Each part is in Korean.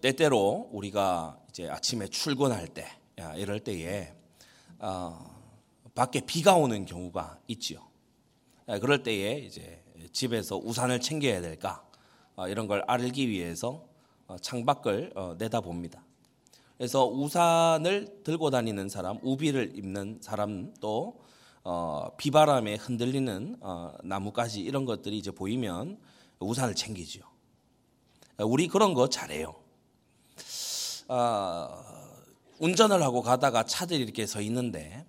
때때로 우리가 이제 아침에 출근할 때 이럴 때에 어, 밖에 비가 오는 경우가 있지요. 그럴 때에 이제 집에서 우산을 챙겨야 될까 어, 이런 걸 알기 위해서 어, 창밖을 어, 내다 봅니다. 그래서 우산을 들고 다니는 사람, 우비를 입는 사람 또 비바람에 흔들리는 나뭇가지 이런 것들이 이제 보이면 우산을 챙기죠. 우리 그런 거 잘해요. 어, 운전을 하고 가다가 차들이 이렇게 서 있는데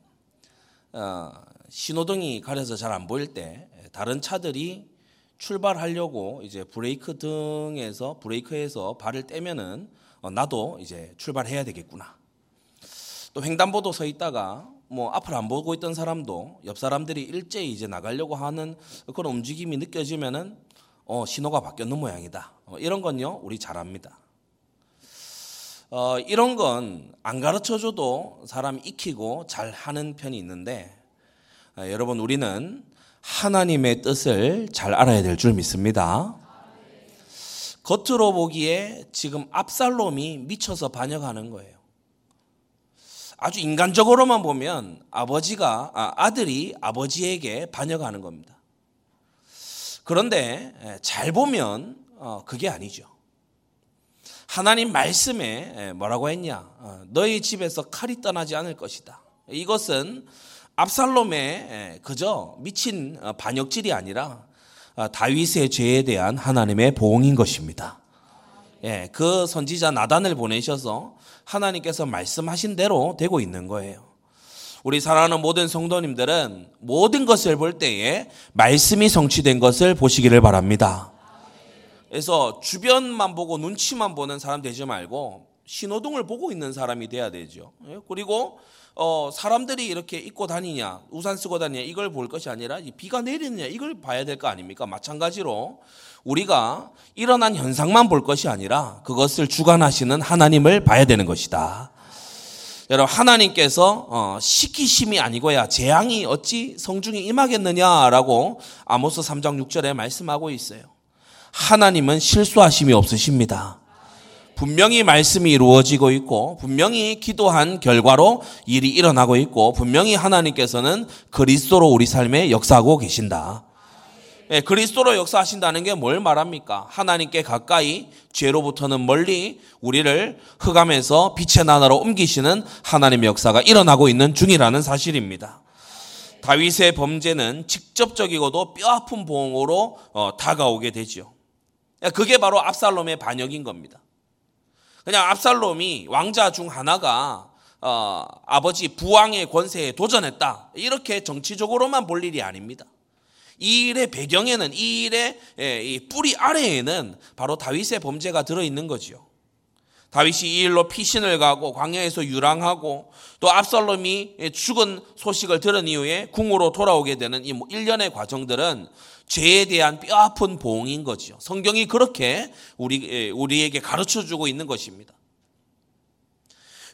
어, 신호등이 가려서 잘 안 보일 때 다른 차들이 출발하려고 이제 브레이크 등에서 브레이크에서 발을 떼면은 어, 나도 이제 출발해야 되겠구나. 또 횡단보도 서 있다가 뭐 앞을 안 보고 있던 사람도 옆 사람들이 일제히 이제 나가려고 하는 그런 움직임이 느껴지면은 어, 신호가 바뀌었는 모양이다. 어, 이런 건요, 우리 잘 압니다. 어, 이런 건 안 가르쳐 줘도 사람 익히고 잘 하는 편이 있는데, 어, 여러분, 우리는 하나님의 뜻을 잘 알아야 될 줄 믿습니다. 겉으로 보기에 지금 압살롬이 미쳐서 반역하는 거예요. 아주 인간적으로만 보면 아버지가, 아, 아들이 아버지에게 반역하는 겁니다. 그런데 잘 보면 어, 그게 아니죠. 하나님 말씀에 뭐라고 했냐? 어, 너희 집에서 칼이 떠나지 않을 것이다. 이것은 압살롬의 그저 미친 어, 반역질이 아니라 다윗의 죄에 대한 하나님의 보응인 것입니다. 예, 그 선지자 나단을 보내셔서 하나님께서 말씀하신 대로 되고 있는 거예요. 우리 사랑하는 모든 성도님들은 모든 것을 볼 때에 말씀이 성취된 것을 보시기를 바랍니다. 그래서 주변만 보고 눈치만 보는 사람 되지 말고 신호등을 보고 있는 사람이 돼야 되죠. 예? 그리고 어, 사람들이 이렇게 입고 다니냐, 우산 쓰고 다니냐, 이걸 볼 것이 아니라 비가 내리느냐, 이걸 봐야 될 거 아닙니까? 마찬가지로 우리가 일어난 현상만 볼 것이 아니라 그것을 주관하시는 하나님을 봐야 되는 것이다. 여러분 하나님께서 어, 시키심이 아니고야 재앙이 어찌 성중에 임하겠느냐라고 아모스 3장 6절에 말씀하고 있어요. 하나님은 실수하심이 없으십니다. 분명히 말씀이 이루어지고 있고 분명히 기도한 결과로 일이 일어나고 있고 분명히 하나님께서는 그리스도로 우리 삶에 역사하고 계신다. 예, 그리스도로 역사하신다는 게 뭘 말합니까? 하나님께 가까이 죄로부터는 멀리 우리를 흑암에서 빛의 나라로 옮기시는 하나님의 역사가 일어나고 있는 중이라는 사실입니다. 다윗의 범죄는 직접적이고도 뼈아픈 보응으로 어, 다가오게. 예, 그게 바로 압살롬의 반역인 겁니다. 그냥 압살롬이 왕자 중 하나가 어, 아버지 부왕의 권세에 도전했다. 이렇게 정치적으로만 볼 일이 아닙니다. 이 일의 배경에는 이 일의 예, 뿌리 아래에는 바로 다윗의 범죄가 들어 있는 거지요. 다윗이 이 일로 피신을 가고 광야에서 유랑하고 또 압살롬이 죽은 소식을 들은 이후에 궁으로 돌아오게 되는 이뭐 일련의 과정들은 죄에 대한 뼈아픈 보응인 거지요. 성경이 그렇게 우리, 예, 우리에게 가르쳐 주고 있는 것입니다.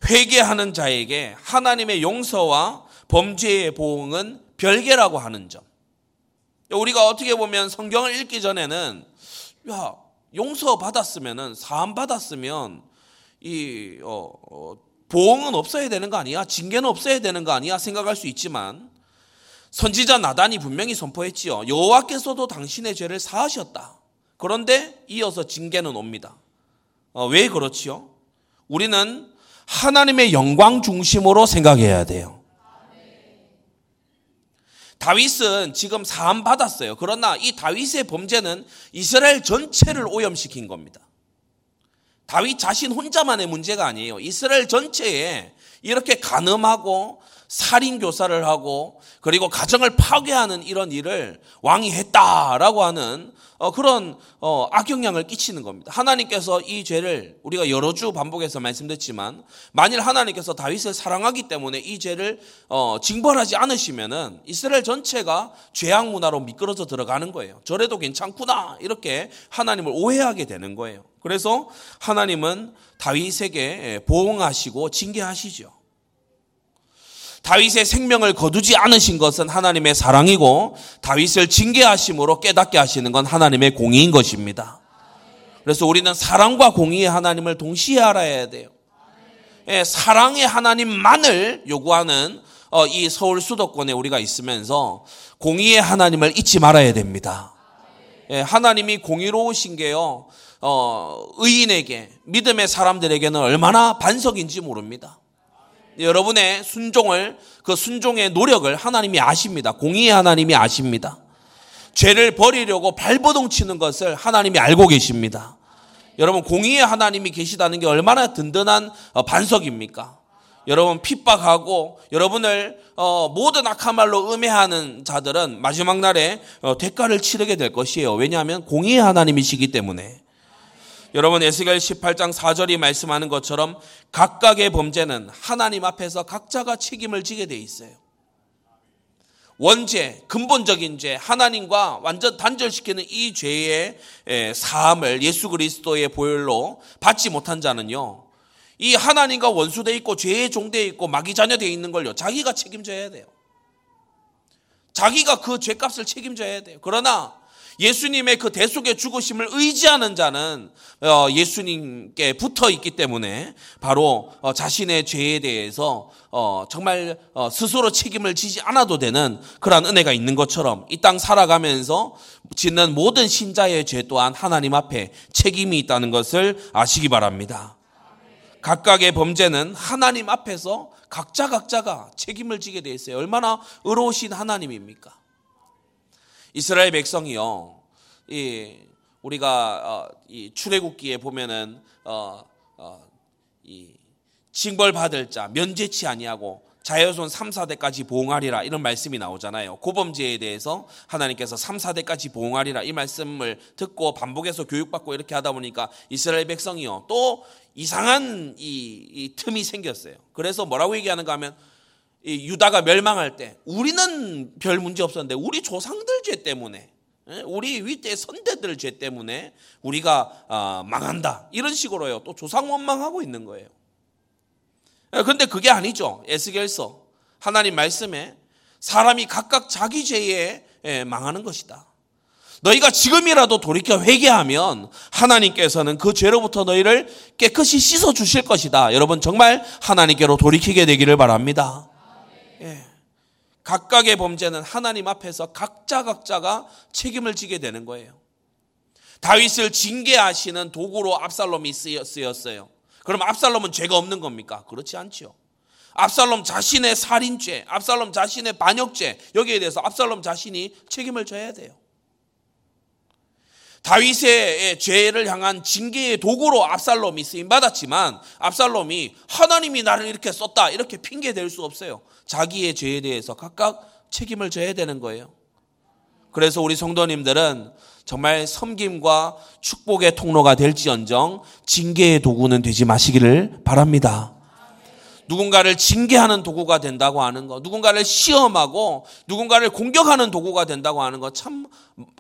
회개하는 자에게 하나님의 용서와 범죄의 보응은 별개라고 하는 점. 우리가 어떻게 보면 성경을 읽기 전에는 야 용서 받았으면은 사함 받았으면 이 어, 어, 보응은 없어야 되는 거 아니야? 징계는 없어야 되는 거 아니야? 생각할 수 있지만 선지자 나단이 분명히 선포했지요. 여호와께서도 당신의 죄를 사하셨다. 그런데 이어서 징계는 옵니다. 어, 왜 그렇지요? 우리는 하나님의 영광 중심으로 생각해야 돼요. 다윗은 지금 사함 받았어요. 그러나 이 다윗의 범죄는 이스라엘 전체를 오염시킨 겁니다. 다윗 자신 혼자만의 문제가 아니에요. 이스라엘 전체에 이렇게 간음하고 살인 교사를 하고 그리고 가정을 파괴하는 이런 일을 왕이 했다라고 하는 어, 그런 어, 악영향을 끼치는 겁니다. 하나님께서 이 죄를 우리가 여러 주 반복해서 말씀드렸지만 만일 하나님께서 다윗을 사랑하기 때문에 이 죄를 어, 징벌하지 않으시면은 이스라엘 전체가 죄악 문화로 미끄러져 들어가는 거예요. 저래도 괜찮구나 이렇게 하나님을 오해하게 되는 거예요. 그래서 하나님은 다윗에게 보응하시고 징계하시죠. 다윗의 생명을 거두지 않으신 것은 하나님의 사랑이고 다윗을 징계하심으로 깨닫게 하시는 건 하나님의 공의인 것입니다. 그래서 우리는 사랑과 공의의 하나님을 동시에 알아야 돼요. 예, 사랑의 하나님만을 요구하는 어, 이 서울 수도권에 우리가 있으면서 공의의 하나님을 잊지 말아야 됩니다. 예, 하나님이 공의로우신 게요, 어, 의인에게, 믿음의 사람들에게는 얼마나 반석인지 모릅니다. 여러분의 순종을, 그 순종의 노력을 하나님이 아십니다. 공의의 하나님이 아십니다. 죄를 버리려고 발버둥 치는 것을 하나님이 알고 계십니다. 여러분, 공의의 하나님이 계시다는 게 얼마나 든든한 어, 반석입니까? 여러분 핍박하고 여러분을 어, 모든 악한 말로 음해하는 자들은 마지막 날에 어, 대가를 치르게 될 것이에요. 왜냐하면 공의의 하나님이시기 때문에. 여러분 에스겔 18장 4절이 말씀하는 것처럼 각각의 범죄는 하나님 앞에서 각자가 책임을 지게 돼 있어요. 원죄, 근본적인 죄, 하나님과 완전 단절시키는 이 죄의 사함을 예수 그리스도의 보혈로 받지 못한 자는요. 이 하나님과 원수돼 있고 죄의 종돼 있고 마귀 자녀돼 있는 걸요. 자기가 책임져야 돼요. 자기가 그 죄값을 책임져야 돼요. 그러나 예수님의 그 대속의 죽으심을 의지하는 자는 어, 예수님께 붙어 있기 때문에 바로 어, 자신의 죄에 대해서 어, 정말 스스로 책임을 지지 않아도 되는 그러한 은혜가 있는 것처럼 이 땅 살아가면서 짓는 모든 신자의 죄 또한 하나님 앞에 책임이 있다는 것을 아시기 바랍니다. 각각의 범죄는 하나님 앞에서 각자 각자가 책임을 지게 돼 있어요. 얼마나 의로우신 하나님입니까? 이스라엘 백성이요. 이 우리가 어, 이 출애굽기에 보면은 어, 어, 이 징벌 받을 자 면제치 아니하고 자여손 3, 4대까지 보응하리라 이런 말씀이 나오잖아요. 고범죄에 대해서 하나님께서 3, 4대까지 보응하리라 이 말씀을 듣고 반복해서 교육받고 이렇게 하다 보니까 이스라엘 백성이요. 또 이상한 이, 이 틈이 생겼어요. 그래서 뭐라고 얘기하는가 하면 이 유다가 멸망할 때 우리는 별 문제 없었는데 우리 조상들 죄 때문에 예, 우리 윗대 선대들 죄 때문에 우리가 아, 망한다 이런 식으로요. 또 조상 원망하고 있는 거예요. 그런데 예, 그게 아니죠. 에스겔서 하나님 말씀에 사람이 각각 자기 죄에 예, 망하는 것이다. 너희가 지금이라도 돌이켜 회개하면 하나님께서는 그 죄로부터 너희를 깨끗이 씻어 주실 것이다. 여러분 정말 하나님께로 돌이키게 되기를 바랍니다. 예. 각각의 범죄는 하나님 앞에서 각자 각자가 책임을 지게 되는 거예요. 다윗을 징계하시는 도구로 압살롬이 쓰였어요. 그럼 압살롬은 죄가 없는 겁니까? 그렇지 않죠. 압살롬 자신의 살인죄, 압살롬 자신의 반역죄, 여기에 대해서 압살롬 자신이 책임을 져야 돼요. 다윗의 죄를 향한 징계의 도구로 압살롬이 쓰임 받았지만 압살롬이 하나님이 나를 이렇게 썼다 이렇게 핑계 댈 수 없어요. 자기의 죄에 대해서 각각 책임을 져야 되는 거예요. 그래서 우리 성도님들은 정말 섬김과 축복의 통로가 될지언정 징계의 도구는 되지 마시기를 바랍니다. 누군가를 징계하는 도구가 된다고 하는 것, 누군가를 시험하고 누군가를 공격하는 도구가 된다고 하는 것참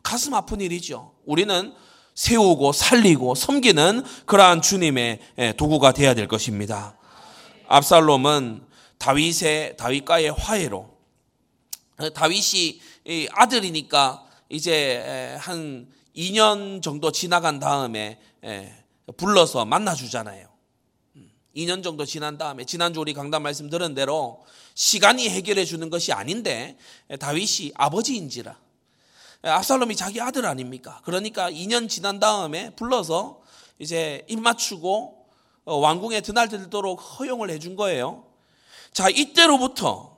가슴 아픈 일이죠. 우리는 세우고 살리고 섬기는 그러한 주님의 예, 도구가 되어야 될 것입니다. 압살롬은 다윗의 다윗과의 화해로 다윗이 아들이니까 이제 한 2년 정도 지나간 다음에 불러서 만나주잖아요. 2년 음, 정도 지난 다음에 지난주 우리 강단 말씀 들은 대로 시간이 해결해 주는 것이 아닌데 다윗이 아버지인지라 압살롬이 자기 아들 아닙니까? 그러니까 2년 지난 다음에 불러서 이제 입 맞추고 어, 왕궁에 드날들도록 허용을 해준 거예요. 자, 이때로부터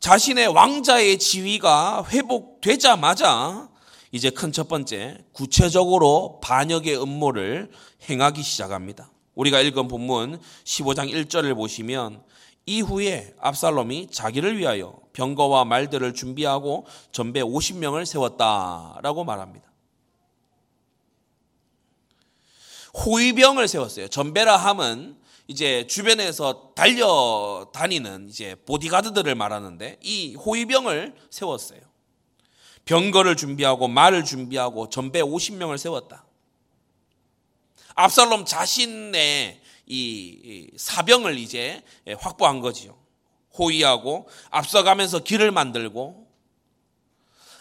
자신의 왕자의 지위가 회복되자마자 이제 큰 첫 번째 구체적으로 반역의 음모를 행하기 시작합니다. 우리가 읽은 본문 15장 1절을 보시면 이후에 압살롬이 자기를 위하여 병거와 말들을 준비하고 전배 50명을 세웠다라고 말합니다. 호위병을 세웠어요. 전배라 함은 이제 주변에서 달려다니는 이제 보디가드들을 말하는데 이 호위병을 세웠어요. 병거를 준비하고 말을 준비하고 전배 50명을 세웠다. 압살롬 자신의 이 사병을 이제 확보한 거지요. 호위하고 앞서가면서 길을 만들고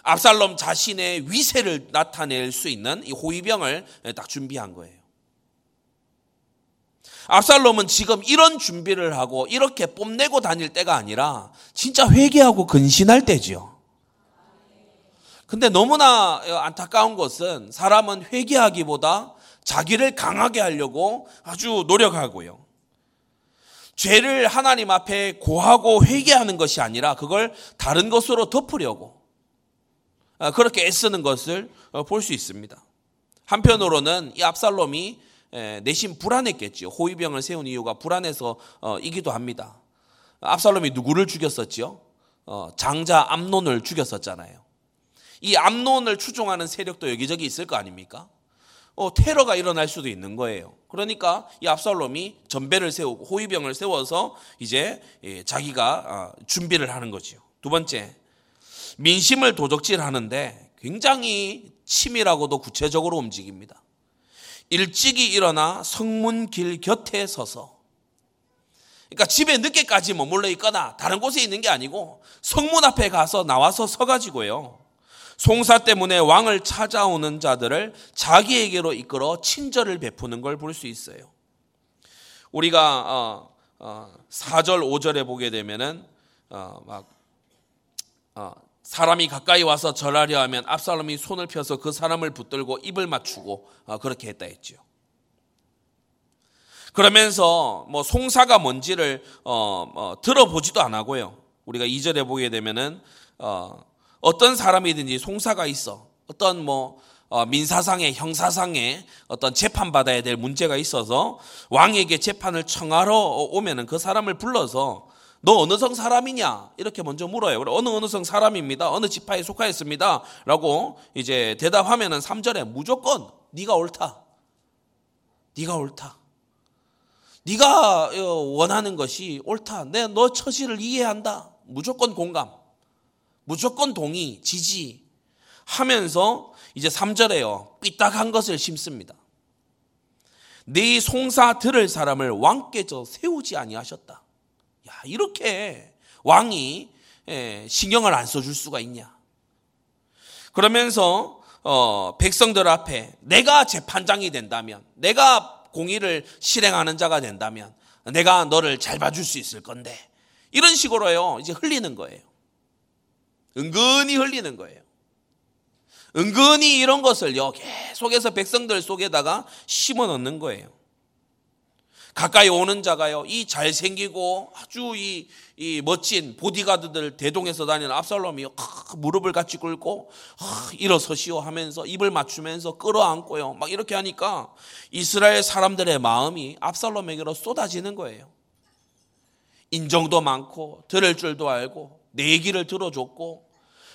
압살롬 자신의 위세를 나타낼 수 있는 이 호위병을 딱 준비한 거예요. 압살롬은 지금 이런 준비를 하고 이렇게 뽐내고 다닐 때가 아니라 진짜 회개하고 근신할 때지요. 근데 너무나 안타까운 것은 사람은 회개하기보다 자기를 강하게 하려고 아주 노력하고요. 죄를 하나님 앞에 고하고 회개하는 것이 아니라 그걸 다른 것으로 덮으려고 아, 그렇게 애쓰는 것을 어, 볼수 있습니다. 한편으로는 이 압살롬이 내심 불안했겠지요. 호위병을 세운 이유가 불안해서이기도 어, 합니다. 압살롬이 누구를 죽였었지요? 어, 장자 암논을 죽였었잖아요. 이 암논을 추종하는 세력도 여기저기 있을 거 아닙니까? 어, 테러가 일어날 수도 있는 거예요. 그러니까 이 압살롬이 전배를 세우고 호위병을 세워서 이제 예, 자기가 준비를 하는 거지요. 두 번째, 민심을 도적질하는데 굉장히 치밀하고도 구체적으로 움직입니다. 일찍이 일어나 성문길 곁에 서서 그러니까 집에 늦게까지 머물러 있거나 다른 곳에 있는 게 아니고 성문 앞에 가서 나와서 서가지고요. 송사 때문에 왕을 찾아오는 자들을 자기에게로 이끌어 친절을 베푸는 걸 볼 수 있어요. 우리가 어, 어, 4절, 5절에 보게 되면은 어, 막 어, 사람이 가까이 와서 절하려 하면 압살롬이 손을 펴서 그 사람을 붙들고 입을 맞추고 어, 그렇게 했다 했지요. 그러면서 뭐 송사가 뭔지를 어, 어, 들어보지도 않았고요. 우리가 이절에 보게 되면은 어, 어떤 사람이든지 송사가 있어 어떤 뭐 어, 민사상의 형사상의 어떤 재판 받아야 될 문제가 있어서 왕에게 재판을 청하러 오면은 그 사람을 불러서 너 어느 성 사람이냐? 이렇게 먼저 물어요. 어느 어느 성 사람입니다. 어느 지파에 속하였습니다. 라고 이제 대답하면은 3절에 무조건 네가 옳다. 네가 옳다. 네가 어, 원하는 것이 옳다. 내 너 처지를 이해한다. 무조건 공감. 무조건 동의, 지지 하면서 이제 3절에요. 삐딱한 것을 심습니다. 네 송사 들을 사람을 왕께서 세우지 아니하셨다. 야, 이렇게 왕이 예, 신경을 안 써줄 수가 있냐. 그러면서 어, 백성들 앞에 내가 재판장이 된다면, 내가 공의를 실행하는 자가 된다면, 내가 너를 잘 봐줄 수 있을 건데, 이런 식으로요, 이제 흘리는 거예요. 은근히 흘리는 거예요. 은근히 이런 것을요, 계속해서 백성들 속에다가 심어 넣는 거예요. 가까이 오는 자가요, 이 잘생기고 아주 이, 이 멋진 보디가드들 대동에서 다니는 압살롬이 아, 무릎을 같이 꿇고 아, 일어서시오 하면서 입을 맞추면서 끌어안고요. 막 이렇게 하니까 이스라엘 사람들의 마음이 압살롬에게로 쏟아지는 거예요. 인정도 많고 들을 줄도 알고 내 얘기를 들어줬고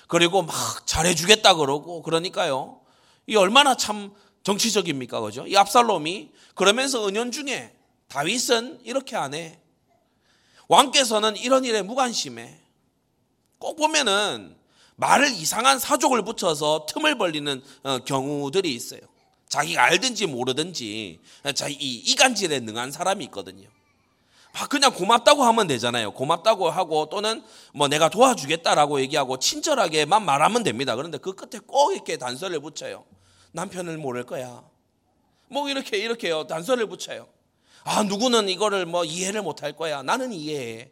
그리고 막 잘해주겠다 그러고 그러니까요. 이 얼마나 참 정치적입니까, 그죠? 이 압살롬이 그러면서 은연중에 다윗은 이렇게 안 해. 왕께서는 이런 일에 무관심해. 꼭 보면은 말을 이상한 사족을 붙여서 틈을 벌리는 어, 경우들이 있어요. 자기가 알든지 모르든지 자기 이간질에 능한 사람이 있거든요. 아, 그냥 고맙다고 하면 되잖아요. 고맙다고 하고 또는 뭐 내가 도와주겠다라고 얘기하고 친절하게만 말하면 됩니다. 그런데 그 끝에 꼭 이렇게 단서를 붙여요. 남편을 모를 거야. 뭐 이렇게 이렇게요. 단서를 붙여요. 아, 누구는 이거를 뭐 이해를 못 할 거야. 나는 이해해.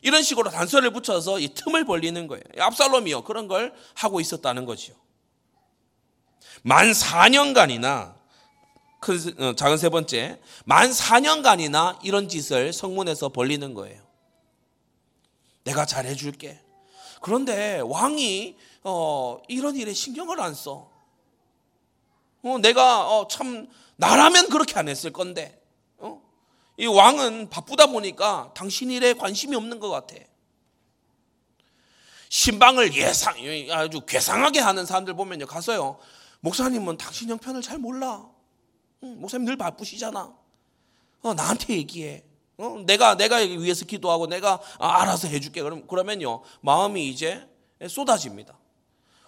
이런 식으로 단서를 붙여서 이 틈을 벌리는 거예요. 압살롬이요. 그런 걸 하고 있었다는 거지요. 만 4년간이나 큰 어, 작은 세 번째 만 4년간이나 이런 짓을 성문에서 벌리는 거예요. 내가 잘해 줄게. 그런데 왕이 어, 이런 일에 신경을 안 써. 어, 내가 어, 참 나라면 그렇게 안 했을 건데 이 왕은 바쁘다 보니까 당신 일에 관심이 없는 것 같아. 신방을 예상, 아주 괴상하게 하는 사람들 보면요. 가서요. 목사님은 당신 형편을 잘 몰라. 응, 목사님 늘 바쁘시잖아. 어, 나한테 얘기해. 어, 내가, 내가 위해서 기도하고 내가 알아서 해줄게. 그럼, 그러면요. 마음이 이제 쏟아집니다.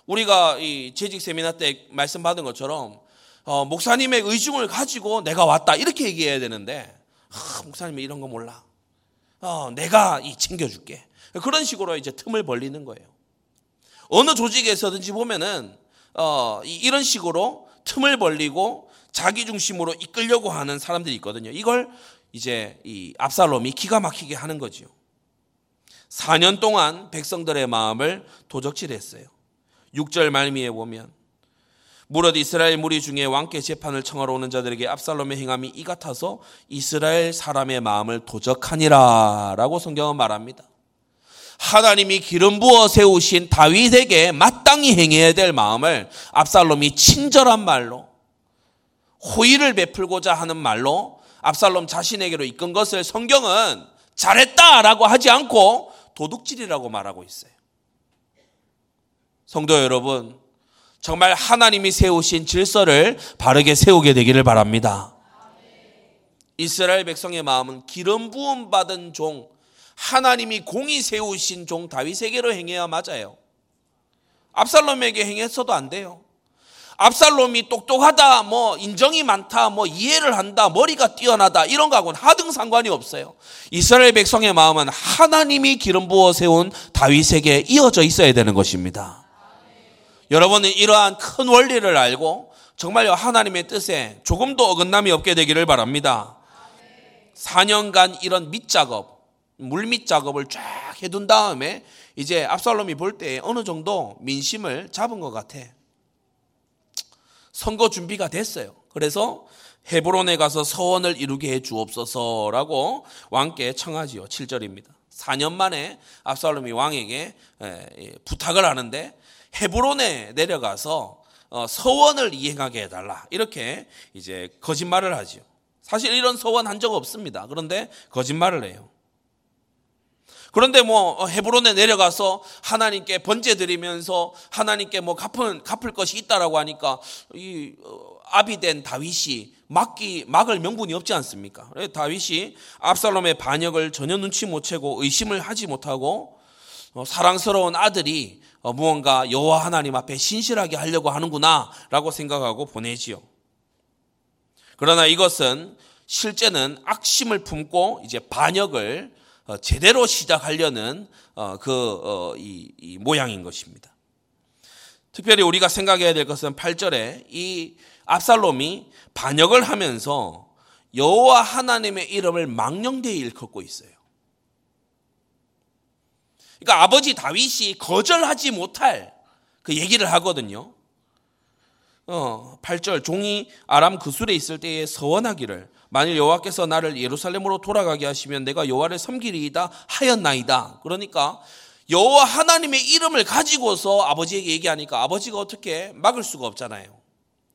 우리가 이 재직 세미나 때 말씀 받은 것처럼 어, 목사님의 의중을 가지고 내가 왔다. 이렇게 얘기해야 되는데 아, 목사님이 이런 거 몰라. 어, 내가 이 챙겨줄게. 그런 식으로 이제 틈을 벌리는 거예요. 어느 조직에서든지 보면은 어, 이런 식으로 틈을 벌리고 자기 중심으로 이끌려고 하는 사람들이 있거든요. 이걸 이제 이 압살롬이 기가 막히게 하는 거지요. 4년 동안 백성들의 마음을 도적질했어요. 6절 말미에 보면 무릇 이스라엘 무리 중에 왕께 재판을 청하러 오는 자들에게 압살롬의 행함이 이 같아서 이스라엘 사람의 마음을 도적하니라라고 성경은 말합니다. 하나님이 기름 부어 세우신 다윗에게 마땅히 행해야 될 마음을 압살롬이 친절한 말로 호의를 베풀고자 하는 말로 압살롬 자신에게로 이끈 것을 성경은 잘했다라고 하지 않고 도둑질이라고 말하고 있어요. 성도 여러분, 정말 하나님이 세우신 질서를 바르게 세우게 되기를 바랍니다. 이스라엘 백성의 마음은 기름 부음 받은 종, 하나님이 공이 세우신 종 다윗에게로 행해야 맞아요. 압살롬에게 행했어도 안 돼요. 압살롬이 똑똑하다, 뭐 인정이 많다, 뭐 이해를 한다, 머리가 뛰어나다 이런 거하고는 하등 상관이 없어요. 이스라엘 백성의 마음은 하나님이 기름 부어 세운 다윗에게 이어져 있어야 되는 것입니다. 여러분은 이러한 큰 원리를 알고 정말요 하나님의 뜻에 조금도 어긋남이 없게 되기를 바랍니다. 4년간 이런 밑작업, 물밑 작업을 쫙 해둔 다음에 이제 압살롬이 볼 때 어느 정도 민심을 잡은 것 같아. 선거 준비가 됐어요. 그래서 헤브론에 가서 서원을 이루게 해 주옵소서라고 왕께 청하지요. 7절입니다. 4년 만에 압살롬이 왕에게 부탁을 하는데 헤브론에 내려가서 어, 서원을 이행하게 해달라. 이렇게 이제 거짓말을 하지요. 사실 이런 서원 한 적 없습니다. 그런데 거짓말을 해요. 그런데 뭐 어, 헤브론에 내려가서 하나님께 번제 드리면서 하나님께 뭐 갚을 갚을 것이 있다라고 하니까 이 어, 아비된 다윗이 막기 막을 명분이 없지 않습니까? 다윗이 압살롬의 반역을 전혀 눈치 못 채고 의심을 하지 못하고 사랑스러운 아들이 어, 무언가 여호와 하나님 앞에 신실하게 하려고 하는구나라고 생각하고 보내지요. 그러나 이것은 실제는 악심을 품고 이제 반역을 어, 제대로 시작하려는 어, 그이 이 모양인 것입니다. 특별히 우리가 생각해야 될 것은 8절에 이 압살롬이 반역을 하면서 여호와 하나님의 이름을 망령되이 일컫고 있어요. 그러니까 아버지 다윗이 거절하지 못할 그 얘기를 하거든요. 어, 8절 종이 아람 그술에 있을 때에 서원하기를 만일 여호와께서 나를 예루살렘으로 돌아가게 하시면 내가 여호와를 섬기리이다 하였나이다. 그러니까 여호와 하나님의 이름을 가지고서 아버지에게 얘기하니까 아버지가 어떻게 막을 수가 없잖아요.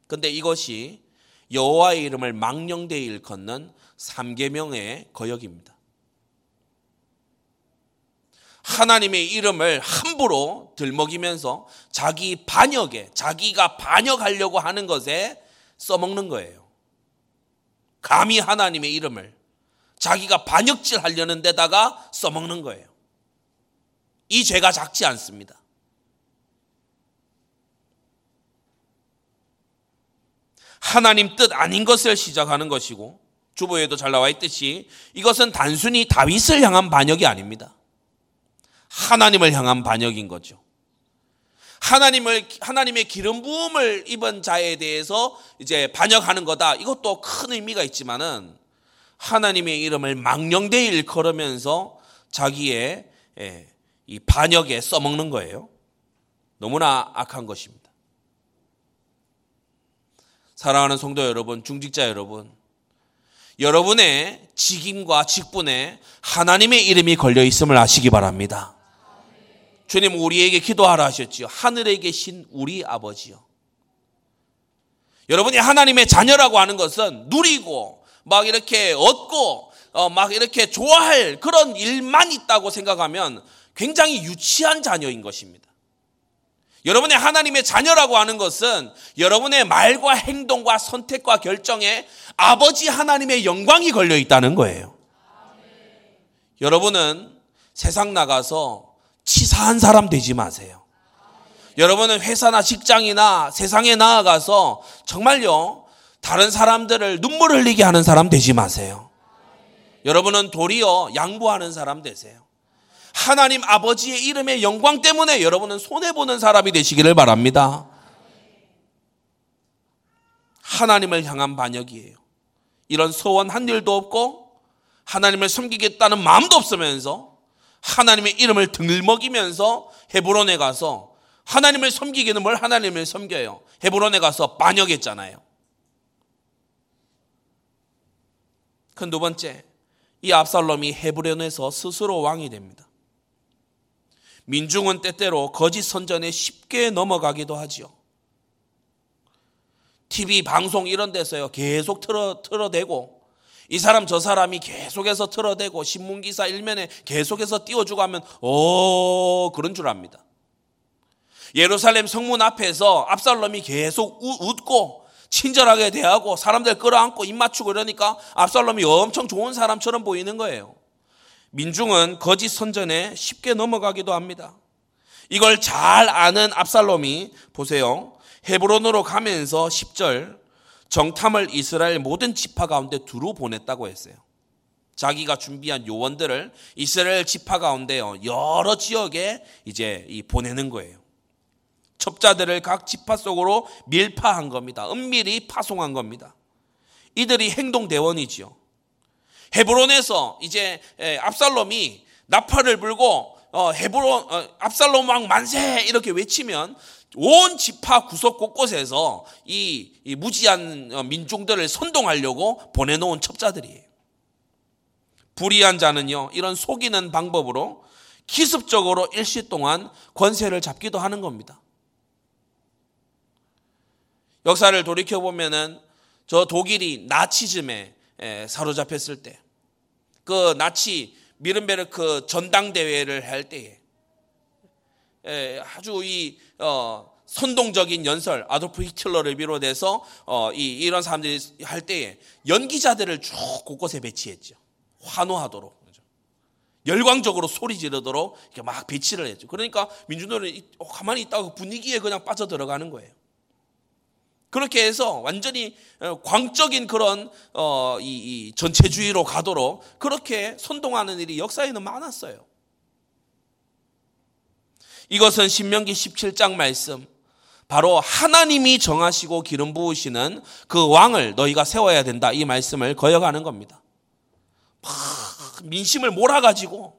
근데 이것이 여호와의 이름을 망령되이 일컫는 삼계명의 거역입니다. 하나님의 이름을 함부로 들먹이면서 자기 반역에, 자기가 반역하려고 하는 것에 써먹는 거예요. 감히 하나님의 이름을 자기가 반역질 하려는 데다가 써먹는 거예요. 이 죄가 작지 않습니다. 하나님 뜻 아닌 것을 시작하는 것이고 주보에도 잘 나와 있듯이 이것은 단순히 다윗을 향한 반역이 아닙니다. 하나님을 향한 반역인 거죠. 하나님을 하나님의 기름 부음을 입은 자에 대해서 이제 반역하는 거다. 이것도 큰 의미가 있지만은 하나님의 이름을 망령되이 일컬으면서 자기의 예, 이 반역에 써먹는 거예요. 너무나 악한 것입니다. 사랑하는 성도 여러분, 중직자 여러분, 여러분의 직임과 직분에 하나님의 이름이 걸려 있음을 아시기 바랍니다. 주님 우리에게 기도하라 하셨지요. 하늘에 계신 우리 아버지요. 여러분이 하나님의 자녀라고 하는 것은 누리고 막 이렇게 얻고 어, 막 이렇게 좋아할 그런 일만 있다고 생각하면 굉장히 유치한 자녀인 것입니다. 여러분의 하나님의 자녀라고 하는 것은 여러분의 말과 행동과 선택과 결정에 아버지 하나님의 영광이 걸려 있다는 거예요. 여러분은 세상 나가서 치사한 사람 되지 마세요. 여러분은 회사나 직장이나 세상에 나아가서 정말요, 다른 사람들을 눈물 흘리게 하는 사람 되지 마세요. 여러분은 도리어 양보하는 사람 되세요. 하나님 아버지의 이름의 영광 때문에 여러분은 손해보는 사람이 되시기를 바랍니다. 하나님을 향한 반역이에요. 이런 소원 한 일도 없고 하나님을 섬기겠다는 마음도 없으면서 하나님의 이름을 등을 먹이면서 헤브론에 가서 하나님을 섬기기는 뭘 하나님을 섬겨요. 헤브론에 가서 반역했잖아요. 그 두 번째, 이 압살롬이 헤브론에서 스스로 왕이 됩니다. 민중은 때때로 거짓 선전에 쉽게 넘어가기도 하지요. TV 방송 이런 데서요 계속 틀어 틀어대고 이 사람 저 사람이 계속해서 틀어대고 신문 기사 일면에 계속해서 띄워주고 하면 오 그런 줄 압니다. 예루살렘 성문 앞에서 압살롬이 계속 웃고 친절하게 대하고 사람들 끌어안고 입 맞추고 이러니까 압살롬이 엄청 좋은 사람처럼 보이는 거예요. 민중은 거짓 선전에 쉽게 넘어가기도 합니다. 이걸 잘 아는 압살롬이 보세요. 헤브론으로 가면서 10절 정탐을 이스라엘 모든 지파 가운데 두루 보냈다고 했어요. 자기가 준비한 요원들을 이스라엘 지파 가운데요 여러 지역에 이제 보내는 거예요. 첩자들을 각 지파 속으로 밀파한 겁니다. 은밀히 파송한 겁니다. 이들이 행동 대원이지요. 헤브론에서 이제 압살롬이 나팔을 불고 어, 헤브론 어, 압살롬 왕 만세 이렇게 외치면 온 지파 구석 곳곳에서 이, 이 무지한 어, 민중들을 선동하려고 보내놓은 첩자들이에요. 불의한 자는요 이런 속이는 방법으로 기습적으로 일시 동안 권세를 잡기도 하는 겁니다. 역사를 돌이켜 보면은 저 독일이 나치즘에 사로잡혔을 때 그 나치 미른베르크 전당대회를 할 때에 아주 이 어, 선동적인 연설 아도프 히틀러를 비롯해서 어, 이, 이런 사람들이 할 때에 연기자들을 쭉 곳곳에 배치했죠. 환호하도록. 열광적으로 소리 지르도록 이렇게 막 배치를 했죠. 그러니까 민주노는 가만히 있다가 분위기에 그냥 빠져 들어가는 거예요. 그렇게 해서 완전히 어, 광적인 그런 어, 이, 이 전체주의로 가도록 그렇게 선동하는 일이 역사에는 많았어요. 이것은 신명기 17장 말씀 바로 하나님이 정하시고 기름 부으시는 그 왕을 너희가 세워야 된다 이 말씀을 거역하는 겁니다. 막 민심을 몰아가지고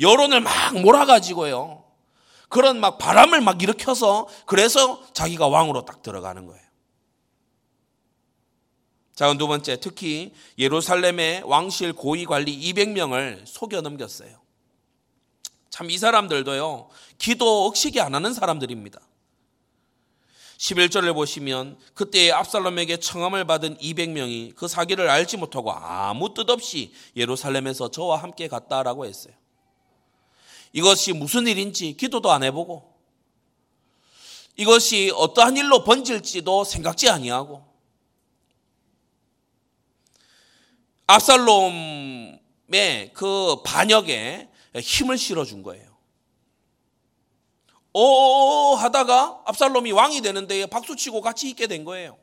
여론을 막 몰아가지고요. 그런 막 바람을 막 일으켜서 그래서 자기가 왕으로 딱 들어가는 거예요. 자, 두 번째, 특히 예루살렘의 왕실 고위 관리 200명을 속여 넘겼어요. 참 이 사람들도요, 기도 억식이 안 하는 사람들입니다. 11절을 보시면 그때 압살롬에게 청함을 받은 200명이 그 사기를 알지 못하고 아무 뜻 없이 예루살렘에서 저와 함께 갔다라고 했어요. 이것이 무슨 일인지 기도도 안 해보고 이것이 어떠한 일로 번질지도 생각지 아니하고 압살롬의 그 반역에 힘을 실어준 거예요. 오 하다가 압살롬이 왕이 되는데 박수치고 같이 있게 된 거예요.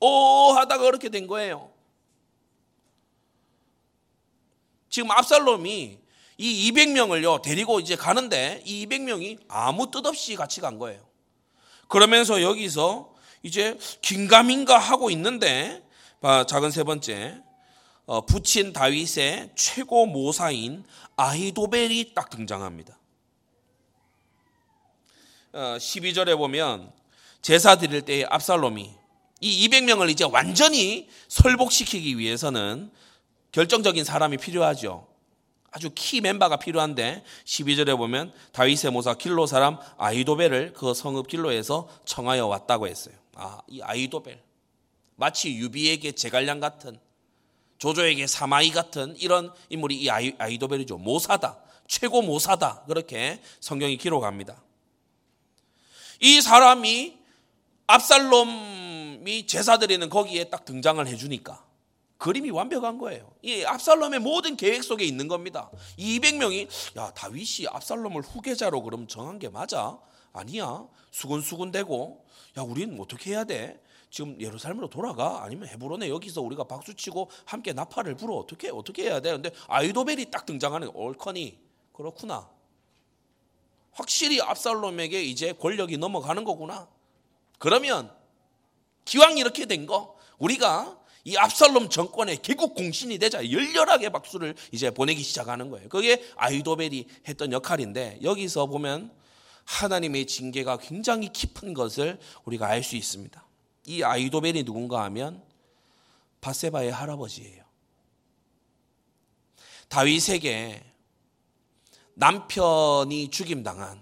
오 하다가 그렇게 된 거예요. 지금 압살롬이 이 200명을요 데리고 이제 가는데 이 200명이 아무 뜻 없이 같이 간 거예요. 그러면서 여기서 이제 긴가민가 하고 있는데 작은 세 번째 어, 부친 다윗의 최고 모사인 아히도벨이 딱 등장합니다. 12절에 어, 보면 제사 드릴 때 압살롬이 이 200명을 이제 완전히 설복시키기 위해서는 결정적인 사람이 필요하죠. 아주 키 멤버가 필요한데 12절에 보면 다윗의 모사 길로 사람 아이도벨을 그 성읍 길로에서 청하여 왔다고 했어요. 아, 이 아이도벨. 마치 유비에게 제갈량 같은 조조에게 사마이 같은 이런 인물이 이 아이, 아이 도벨이죠. 모사다. 최고 모사다. 그렇게 성경이 기록합니다. 이 사람이 압살롬이 제사 드리는 거기에 딱 등장을 해주니까 그림이 완벽한 거예요. 이 압살롬의 모든 계획 속에 있는 겁니다. 200명이 야 다윗이 압살롬을 후계자로 그럼 정한 게 맞아? 아니야. 수군수군대고 야 우리는 어떻게 해야 돼? 지금 예루살렘으로 돌아가 아니면 헤브론에 여기서 우리가 박수 치고 함께 나팔을 불어 어떻게 어떻게 해야 돼? 근데 아이도벨이 딱 등장하는 올커니 그렇구나. 확실히 압살롬에게 이제 권력이 넘어가는 거구나. 그러면 기왕 이렇게 된 거 우리가 이 압살롬 정권의 개국 공신이 되자 열렬하게 박수를 이제 보내기 시작하는 거예요. 그게 아이도벨이 했던 역할인데 여기서 보면 하나님의 징계가 굉장히 깊은 것을 우리가 알 수 있습니다. 이 아이도벨이 누군가 하면 바세바의 할아버지예요. 다윗에게 남편이 죽임당한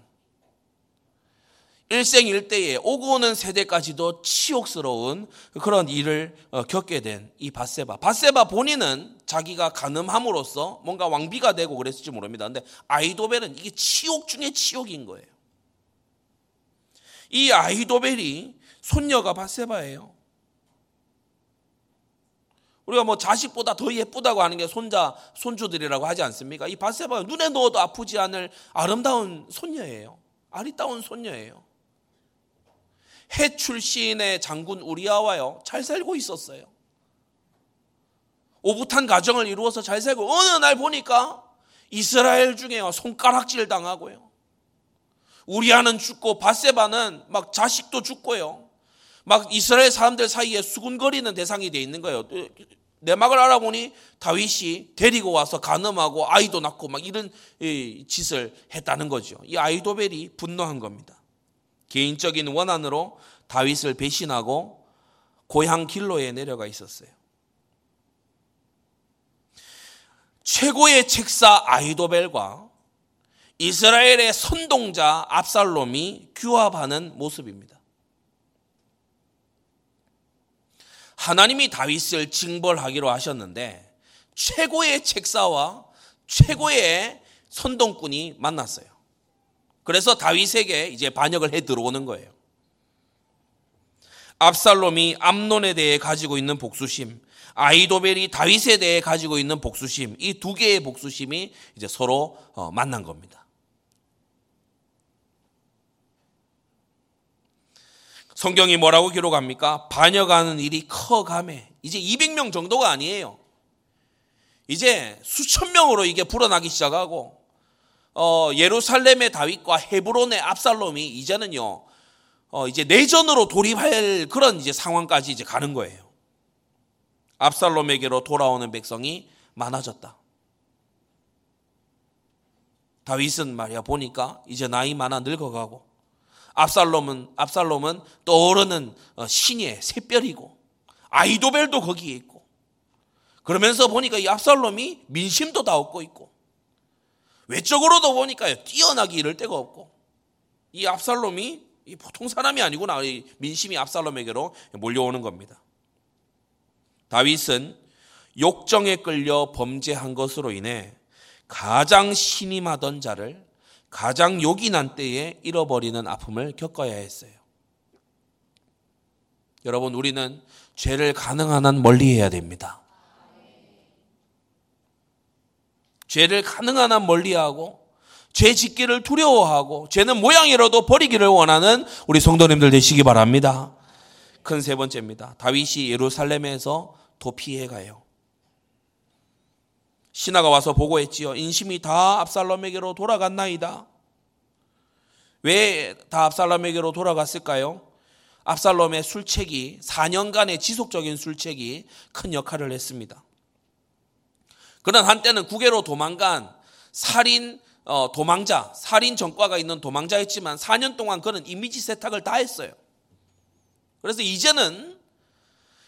일생일대에 오고 오는 세대까지도 치욕스러운 그런 일을 어, 겪게 된 이 바세바. 바세바 본인은 자기가 가늠함으로써 뭔가 왕비가 되고 그랬을지 모릅니다. 근데 아이도벨은 이게 치욕 중에 치욕인 거예요. 이 아이도벨이 손녀가 바세바예요. 우리가 뭐 자식보다 더 예쁘다고 하는 게 손자, 손주들이라고 하지 않습니까? 이 바세바가 눈에 넣어도 아프지 않을 아름다운 손녀예요. 아리따운 손녀예요. 해 출신의 장군 우리아와요. 잘 살고 있었어요. 오붓한 가정을 이루어서 잘 살고 어느 날 보니까 이스라엘 중에요. 손가락질 당하고요. 우리아는 죽고 바세바는 막 자식도 죽고요. 막 이스라엘 사람들 사이에 수군거리는 대상이 돼 있는 거예요. 내막을 알아보니 다윗이 데리고 와서 간음하고 아이도 낳고 막 이런 짓을 했다는 거죠. 이 아이도벨이 분노한 겁니다. 개인적인 원한으로 다윗을 배신하고 고향 길로에 내려가 있었어요. 최고의 책사 아이도벨과 이스라엘의 선동자 압살롬이 규합하는 모습입니다. 하나님이 다윗을 징벌하기로 하셨는데 최고의 책사와 최고의 선동꾼이 만났어요. 그래서 다윗에게 이제 반역을 해 들어오는 거예요. 압살롬이 암론에 대해 가지고 있는 복수심, 아이도벨이 다윗에 대해 가지고 있는 복수심, 이 두 개의 복수심이 이제 서로 어, 만난 겁니다. 성경이 뭐라고 기록합니까? 반역하는 일이 커감해. 이제 200명 정도가 아니에요. 이제 수천 명으로 이게 불어나기 시작하고, 어, 예루살렘의 다윗과 헤브론의 압살롬이 이제는요, 어, 이제 내전으로 돌입할 그런 이제 상황까지 이제 가는 거예요. 압살롬에게로 돌아오는 백성이 많아졌다. 다윗은 말이야 보니까 이제 나이 많아 늙어가고 압살롬은 압살롬은 떠오르는 어, 신의 샛별이고 아이도벨도 거기에 있고 그러면서 보니까 이 압살롬이 민심도 다 얻고 있고 외적으로도 보니까 뛰어나기 이럴 데가 없고 이 압살롬이 보통 사람이 아니구나 민심이 압살롬에게로 몰려오는 겁니다. 다윗은 욕정에 끌려 범죄한 것으로 인해 가장 신임하던 자를 가장 요긴한 때에 잃어버리는 아픔을 겪어야 했어요. 여러분, 우리는 죄를 가능한 한 멀리 해야 됩니다. 죄를 가능한 한 멀리 하고, 죄 짓기를 두려워하고, 죄는 모양이라도 버리기를 원하는 우리 성도님들 되시기 바랍니다. 큰 세 번째입니다. 다윗이 예루살렘에서 도피해 가요. 신하가 와서 보고했지요. 인심이 다 압살롬에게로 돌아갔나이다. 왜 다 압살롬에게로 돌아갔을까요? 압살롬의 술책이 4년간의 지속적인 술책이 큰 역할을 했습니다. 그런 한때는 국외로 도망간 살인 어, 도망자, 살인 전과가 있는 도망자였지만 4년 동안 그는 이미지 세탁을 다 했어요. 그래서 이제는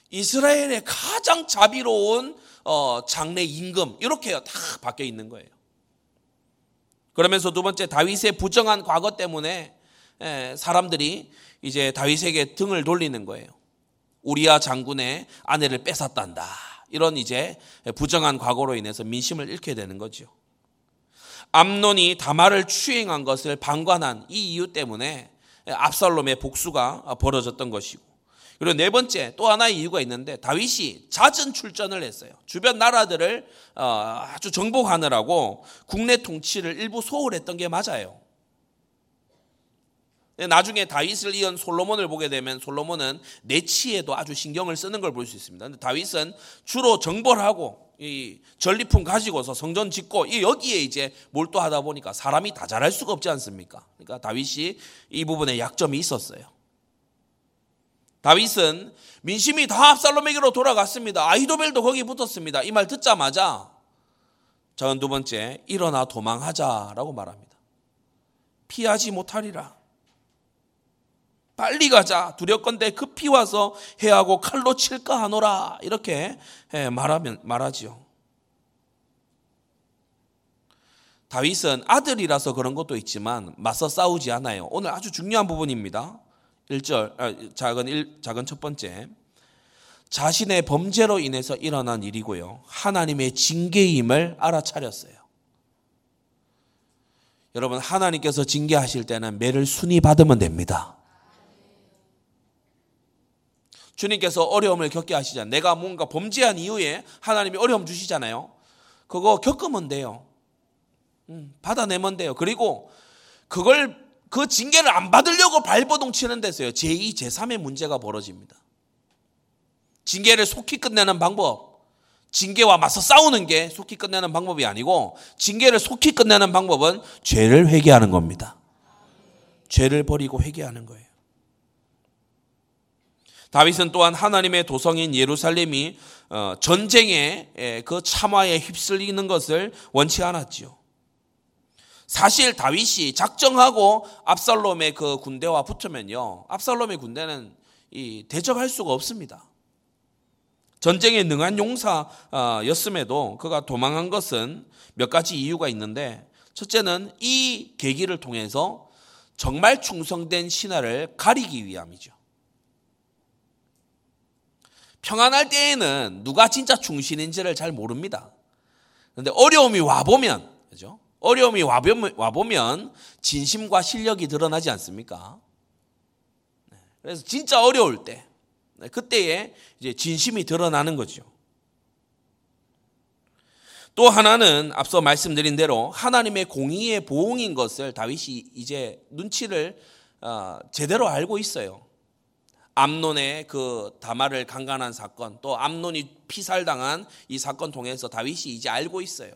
이스라엘의 가장 자비로운 어, 장래 임금 이렇게 다 바뀌어 있는 거예요. 그러면서 두 번째 다윗의 부정한 과거 때문에 예, 사람들이 이제 다윗에게 등을 돌리는 거예요. 우리아 장군의 아내를 뺏었단다. 이런 이제 부정한 과거로 인해서 민심을 잃게 되는 거죠. 암론이 다말을 추행한 것을 방관한 이 이유 때문에 압살롬의 복수가 벌어졌던 것이고 그리고 네 번째 또 하나의 이유가 있는데 다윗이 잦은 출전을 했어요. 주변 나라들을 어, 아주 정복하느라고 국내 통치를 일부 소홀했던 게 맞아요. 나중에 다윗을 이은 솔로몬을 보게 되면 솔로몬은 내치에도 아주 신경을 쓰는 걸 볼 수 있습니다. 근데 다윗은 주로 정벌하고 이 전리품 가지고서 성전 짓고 이 여기에 이제 몰두하다 보니까 사람이 다 잘할 수가 없지 않습니까? 그러니까 다윗이 이 부분에 약점이 있었어요. 다윗은 민심이 다 압살롬에게로 돌아갔습니다. 아이도벨도 거기 붙었습니다. 이 말 듣자마자 저는 두 번째 일어나 도망하자라고 말합니다. 피하지 못하리라. 빨리 가자. 두렵건대 급히 와서 해하고 칼로 칠까 하노라. 이렇게 말하면 말하지요. 다윗은 아들이라서 그런 것도 있지만 맞서 싸우지 않아요. 오늘 아주 중요한 부분입니다. 1절 아, 작은 1 작은 첫 번째. 자신의 범죄로 인해서 일어난 일이고요. 하나님의 징계임을 알아차렸어요. 여러분 하나님께서 징계하실 때는 매를 순위 받으면 됩니다. 주님께서 어려움을 겪게 하시잖아요. 내가 뭔가 범죄한 이후에 하나님이 어려움 주시잖아요. 그거 겪으면 돼요. 음, 받아내면 돼요. 그리고 그걸 그 징계를 안 받으려고 발버둥 치는 데서요. 제2, 제3의 문제가 벌어집니다. 징계를 속히 끝내는 방법, 징계와 맞서 싸우는 게 속히 끝내는 방법이 아니고 징계를 속히 끝내는 방법은 죄를 회개하는 겁니다. 죄를 버리고 회개하는 거예요. 다윗은 또한 하나님의 도성인 예루살렘이 어, 전쟁의 그 참화에 휩쓸리는 것을 원치 않았지요. 사실 다윗이 작정하고 압살롬의 그 군대와 붙으면요. 압살롬의 군대는 대적할 수가 없습니다. 전쟁에 능한 용사였음에도 그가 도망한 것은 몇 가지 이유가 있는데 첫째는 이 계기를 통해서 정말 충성된 신하를 가리기 위함이죠. 평안할 때에는 누가 진짜 충신인지를 잘 모릅니다. 그런데 어려움이 와보면, 그죠? 어려움이 와보면 진심과 실력이 드러나지 않습니까? 네. 그래서 진짜 어려울 때, 네, 그때에 이제 진심이 드러나는 거죠. 또 하나는 앞서 말씀드린 대로 하나님의 공의의 보응인 것을 다윗이 이제 눈치를 어, 제대로 알고 있어요. 암론의 그 다말을 강간한 사건, 또 암론이 피살당한 이 사건 통해서 다윗이 이제 알고 있어요.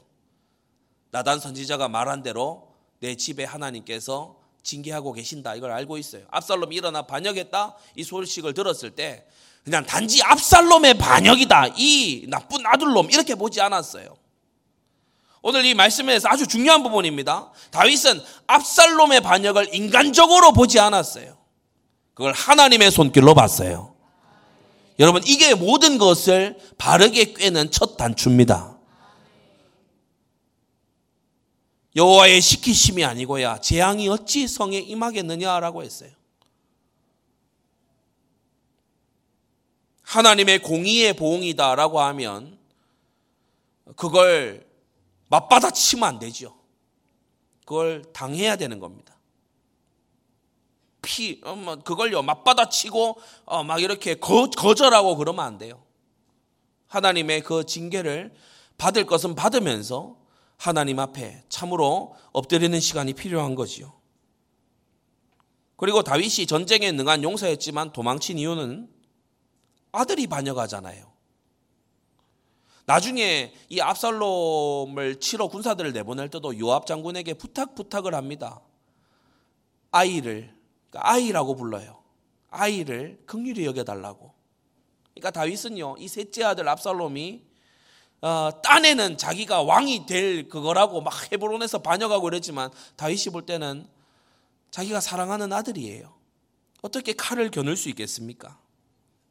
나단 선지자가 말한 대로 내 집에 하나님께서 징계하고 계신다. 이걸 알고 있어요. 압살롬이 일어나 반역했다. 이 소식을 들었을 때 그냥 단지 압살롬의 반역이다. 이 나쁜 아들놈 이렇게 보지 않았어요. 오늘 이 말씀에서 아주 중요한 부분입니다. 다윗은 압살롬의 반역을 인간적으로 보지 않았어요. 그걸 하나님의 손길로 봤어요. 여러분, 이게 모든 것을 바르게 꿰는 첫 단추입니다. 여호와의 시키심이 아니고야 재앙이 어찌 성에 임하겠느냐라고 했어요. 하나님의 공의의 보응이다라고 하면 그걸 맞받아치면 안 되죠. 그걸 당해야 되는 겁니다. 피, 어, 뭐 그걸요, 맞받아치고, 어, 막 이렇게 거, 거절하고 그러면 안 돼요. 하나님의 그 징계를 받을 것은 받으면서 하나님 앞에 참으로 엎드리는 시간이 필요한 거지요. 그리고 다윗이 전쟁에 능한 용사였지만 도망친 이유는 아들이 반역하잖아요. 나중에 이 압살롬을 치러 군사들을 내보낼 때도 요압 장군에게 부탁 부탁을 합니다. 아이를 그러니까 아이라고 불러요. 아이를 극률히 여겨 달라고. 그러니까 다윗은요, 이 셋째 아들 압살롬이 어, 딴에는 자기가 왕이 될 그거라고 막 헤브론에서 반역하고 이랬지만 다윗이 볼 때는 자기가 사랑하는 아들이에요. 어떻게 칼을 겨눌 수 있겠습니까?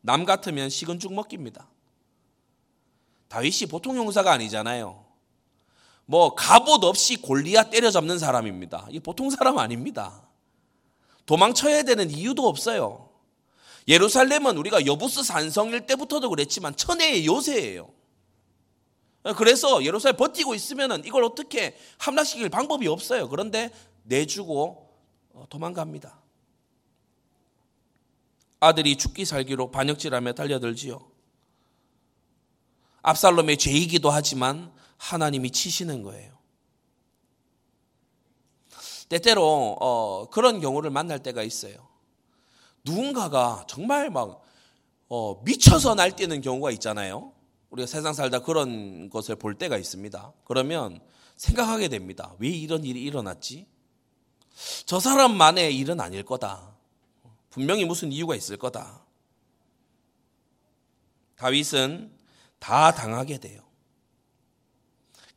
남 같으면 식은 죽 먹깁니다. 다윗이 보통 형사가 아니잖아요. 뭐 갑옷 없이 골리앗 때려잡는 사람입니다. 이 보통 사람 아닙니다. 도망쳐야 되는 이유도 없어요. 예루살렘은 우리가 여부스 산성일 때부터도 그랬지만 천혜의 요새예요. 그래서 예루살렘 버티고 있으면 이걸 어떻게 함락시킬 방법이 없어요. 그런데 내주고 어, 도망갑니다. 아들이 죽기 살기로 반역질하며 달려들지요. 압살롬의 죄이기도 하지만 하나님이 치시는 거예요. 때때로 어, 그런 경우를 만날 때가 있어요. 누군가가 정말 막 어, 미쳐서 날뛰는 경우가 있잖아요. 우리가 세상 살다 그런 것을 볼 때가 있습니다. 그러면 생각하게 됩니다. 왜 이런 일이 일어났지? 저 사람만의 일은 아닐 거다. 분명히 무슨 이유가 있을 거다. 다윗은 다 당하게 돼요.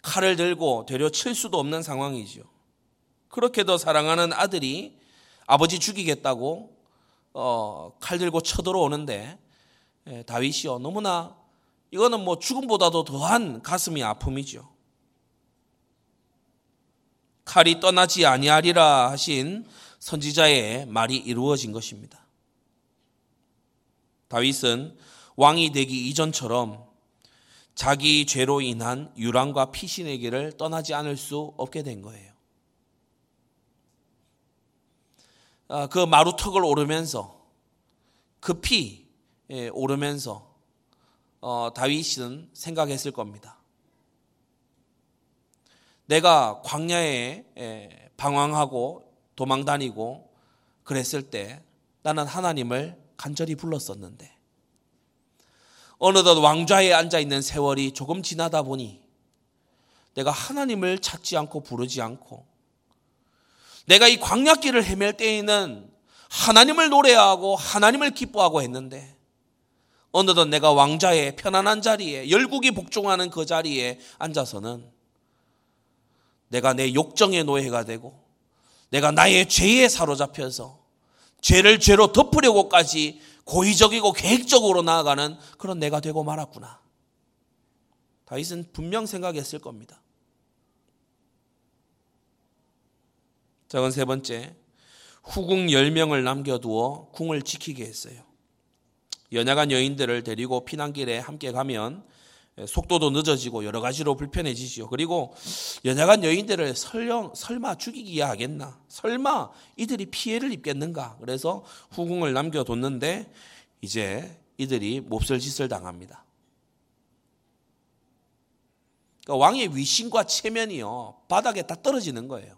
칼을 들고 되려 칠 수도 없는 상황이죠. 그렇게도 사랑하는 아들이 아버지 죽이겠다고 어, 칼 들고 쳐들어오는데 예, 다윗이요 너무나 이거는 뭐 죽음보다도 더한 가슴이 아픔이죠. 칼이 떠나지 아니하리라 하신 선지자의 말이 이루어진 것입니다. 다윗은 왕이 되기 이전처럼 자기 죄로 인한 유랑과 피신의 길을 떠나지 않을 수 없게 된 거예요. 아, 그 마루턱을 오르면서 급히 예, 오르면서 어, 다윗은 생각했을 겁니다. 내가 광야에 예, 방황하고 도망 다니고 그랬을 때 나는 하나님을 간절히 불렀었는데 어느덧 왕좌에 앉아 있는 세월이 조금 지나다 보니 내가 하나님을 찾지 않고 부르지 않고 내가 이 광야길을 헤맬 때에는 하나님을 노래하고 하나님을 기뻐하고 했는데 어느덧 내가 왕자의 편안한 자리에 열국이 복종하는 그 자리에 앉아서는 내가 내 욕정의 노예가 되고 내가 나의 죄에 사로잡혀서 죄를 죄로 덮으려고까지 고의적이고 계획적으로 나아가는 그런 내가 되고 말았구나. 다윗은 분명 생각했을 겁니다. 작은 세 번째, 후궁 10명을 남겨두어 궁을 지키게 했어요. 연약한 여인들을 데리고 피난길에 함께 가면 속도도 늦어지고 여러 가지로 불편해지지요. 그리고 연약한 여인들을 설령, 설마 죽이기야 하겠나? 설마 이들이 피해를 입겠는가? 그래서 후궁을 남겨뒀는데 이제 이들이 몹쓸 짓을 당합니다. 그러니까 왕의 위신과 체면이요 바닥에 다 떨어지는 거예요.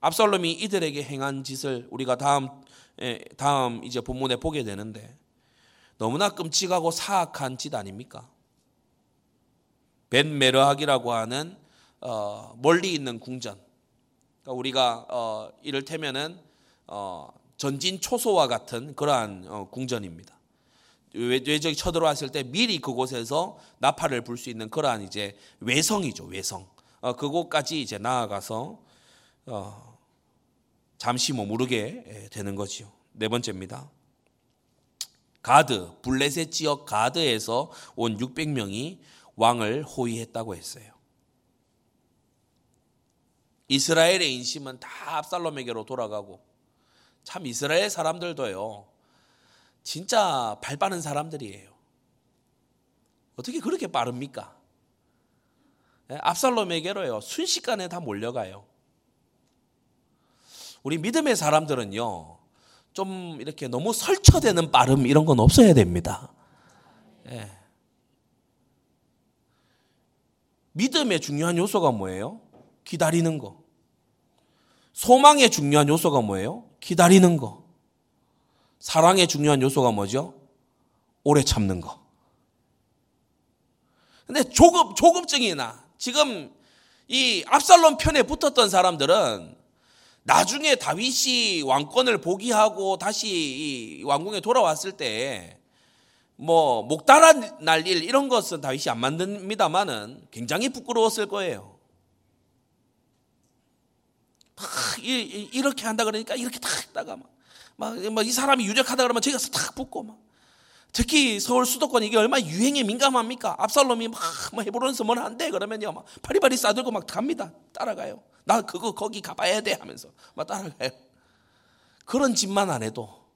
압살롬이 이들에게 행한 짓을 우리가 다음 다음 이제 본문에 보게 되는데 너무나 끔찍하고 사악한 짓 아닙니까? 벤 메르학이라고 하는 어, 멀리 있는 궁전. 그러니까 우리가 어, 이를테면은 어, 전진 초소와 같은 그러한 어, 궁전입니다. 외적이 쳐들어왔을 때 미리 그곳에서 나팔을 불 수 있는 그러한 이제 외성이죠 외성. 어, 그곳까지 이제 나아가서 어, 잠시 머무르게 되는 거지요. 네 번째입니다. 가드 블레셋 지역 가드에서 온 600명이 왕을 호위했다고 했어요. 이스라엘의 인심은 다 압살롬에게로 돌아가고 참 이스라엘 사람들도요. 진짜 발 빠른 사람들이에요. 어떻게 그렇게 빠릅니까? 예, 압살롬에게로요. 순식간에 다 몰려가요. 우리 믿음의 사람들은요. 좀 이렇게 너무 설쳐되는 빠름 이런 건 없어야 됩니다. 예. 믿음의 중요한 요소가 뭐예요? 기다리는 거. 소망의 중요한 요소가 뭐예요? 기다리는 거. 사랑의 중요한 요소가 뭐죠? 오래 참는 거. 근데 조급, 조급증이나 지금 이 압살롬 편에 붙었던 사람들은 나중에 다윗이 왕권을 포기하고 다시 이 왕궁에 돌아왔을 때 뭐 목달아 날일 이런 것은 다윗이 안 만듭니다만은 굉장히 부끄러웠을 거예요. 막 이렇게 한다 그러니까 이렇게 탁 했다가 막이 막 사람이 유력하다 그러면 저기 가서 탁 붙고 막 특히 서울 수도권 이게 얼마나 유행에 민감합니까? 압살롬이 막, 막 해보면서 뭘 한대 그러면요 막 파리파리 싸들고 막 갑니다 따라가요. 나 그거 거기 가봐야 돼 하면서 막 따라가요. 그런 짓만 안 해도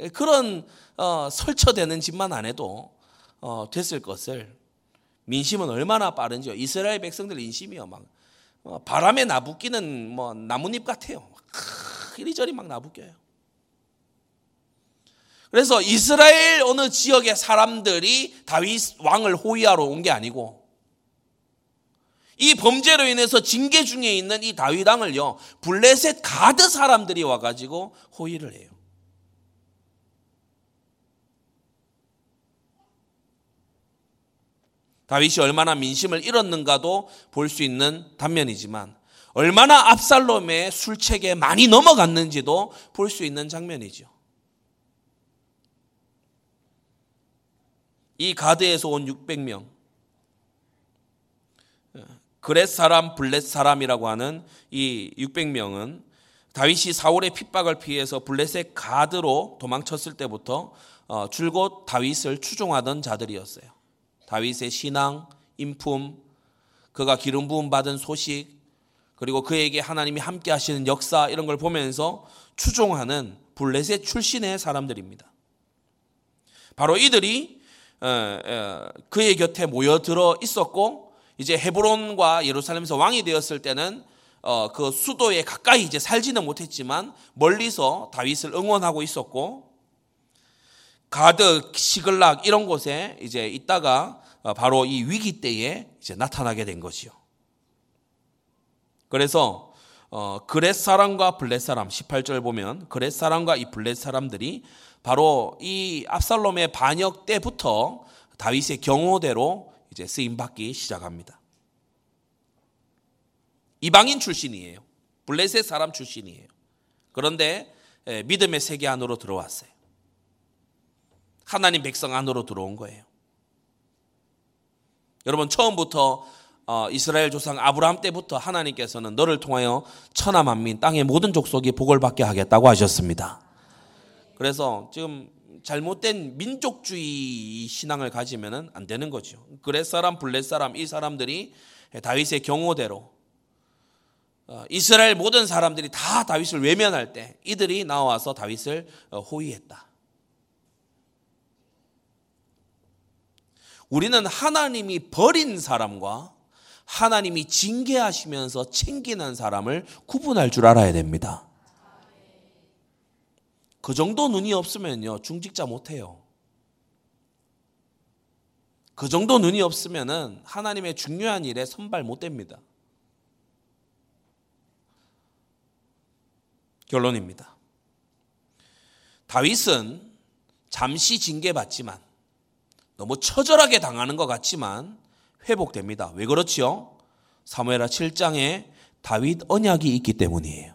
예? 그런 어, 설쳐되는 짓만 안 해도 어, 됐을 것을 민심은 얼마나 빠른지요. 이스라엘 백성들 인심이요 막 어, 바람에 나부끼는 뭐 나뭇잎 같아요. 이리저리 막 나부껴요. 그래서 이스라엘 어느 지역의 사람들이 다윗 왕을 호위하러 온 게 아니고 이 범죄로 인해서 징계 중에 있는 이 다윗 왕을요 블레셋 가드 사람들이 와가지고 호위를 해요. 다윗이 얼마나 민심을 잃었는가도 볼 수 있는 단면이지만 얼마나 압살롬의 술책에 많이 넘어갔는지도 볼 수 있는 장면이죠. 이 가드에서 온 600명, 그렛 사람, 블렛 사람이라고 하는 이 600명은 다윗이 사울의 핍박을 피해서 블렛의 가드로 도망쳤을 때부터 어, 줄곧 다윗을 추종하던 자들이었어요. 다윗의 신앙, 인품, 그가 기름 부음 받은 소식, 그리고 그에게 하나님이 함께 하시는 역사 이런 걸 보면서 추종하는 블렛의 출신의 사람들입니다. 바로 이들이 어, 어, 그의 곁에 모여들어 있었고 이제 헤브론과 예루살렘에서 왕이 되었을 때는 어, 그 수도에 가까이 이제 살지는 못했지만 멀리서 다윗을 응원하고 있었고 가드, 시글락 이런 곳에 이제 있다가 바로 이 위기 때에 이제 나타나게 된 것이요. 그래서 어, 그렛 사람과 블렛 사람 18절 보면 그렛 사람과 이 블렛 사람들이 바로 이 압살롬의 반역 때부터 다윗의 경호대로 이제 쓰임 받기 시작합니다. 이방인 출신이에요. 블레셋 사람 출신이에요. 그런데 믿음의 세계 안으로 들어왔어요. 하나님 백성 안으로 들어온 거예요. 여러분 처음부터 어, 이스라엘 조상 아브라함 때부터 하나님께서는 너를 통하여 천하 만민 땅의 모든 족속이 복을 받게 하겠다고 하셨습니다. 그래서 지금 잘못된 민족주의 신앙을 가지면 안 되는 거죠. 그렛 사람, 블렛 사람 이 사람들이 다윗의 경호대로 어, 이스라엘 모든 사람들이 다 다윗을 외면할 때 이들이 나와서 다윗을 어, 호위했다. 우리는 하나님이 버린 사람과 하나님이 징계하시면서 챙기는 사람을 구분할 줄 알아야 됩니다. 그 정도 눈이 없으면요, 중직자 못해요. 그 정도 눈이 없으면은 하나님의 중요한 일에 선발 못 됩니다. 결론입니다. 다윗은 잠시 징계받지만 너무 처절하게 당하는 것 같지만 회복됩니다. 왜 그렇지요? 사무엘하 7장에 다윗 언약이 있기 때문이에요.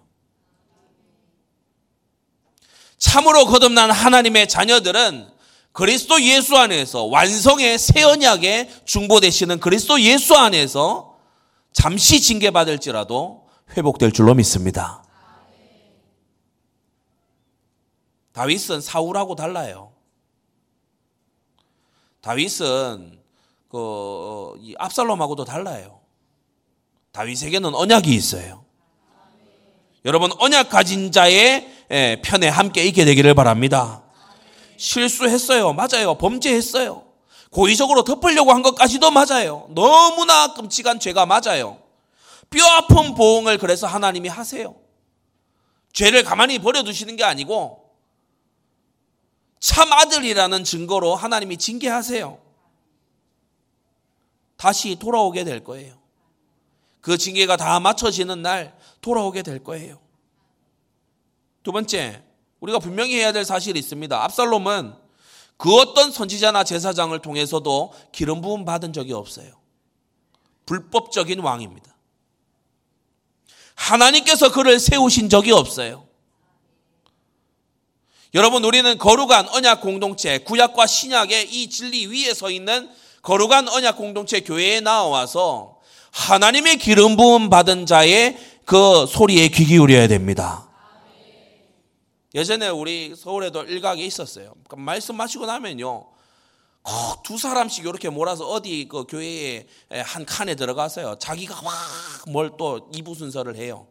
참으로 거듭난 하나님의 자녀들은 그리스도 예수 안에서 완성의 새 언약에 중보되시는 그리스도 예수 안에서 잠시 징계받을지라도 회복될 줄로 믿습니다. 다윗은 사울하고 달라요. 다윗은 그 어, 압살롬하고도 달라요. 다윗에게는 언약이 있어요. 여러분 언약 가진 자의 예, 편에 함께 있게 되기를 바랍니다. 실수했어요. 맞아요. 범죄했어요. 고의적으로 덮으려고 한 것까지도 맞아요. 너무나 끔찍한 죄가 맞아요. 뼈 아픈 보응을 그래서 하나님이 하세요. 죄를 가만히 버려두시는 게 아니고 참 아들이라는 증거로 하나님이 징계하세요. 다시 돌아오게 될 거예요. 그 징계가 다 맞춰지는 날 돌아오게 될 거예요. 두 번째, 우리가 분명히 해야 될 사실이 있습니다. 압살롬은 그 어떤 선지자나 제사장을 통해서도 기름 부음 받은 적이 없어요. 불법적인 왕입니다. 하나님께서 그를 세우신 적이 없어요. 여러분 우리는 거룩한 언약 공동체 구약과 신약의 이 진리 위에 서 있는 거룩한 언약 공동체 교회에 나와서 하나님의 기름 부음 받은 자의 그 소리에 귀 기울여야 됩니다. 예전에 우리 서울에도 일각에 있었어요. 그러니까 말씀하시고 나면요. 두 사람씩 이렇게 몰아서 어디 그 교회에 한 칸에 들어가서요. 자기가 막뭘또 이부 순서를 해요.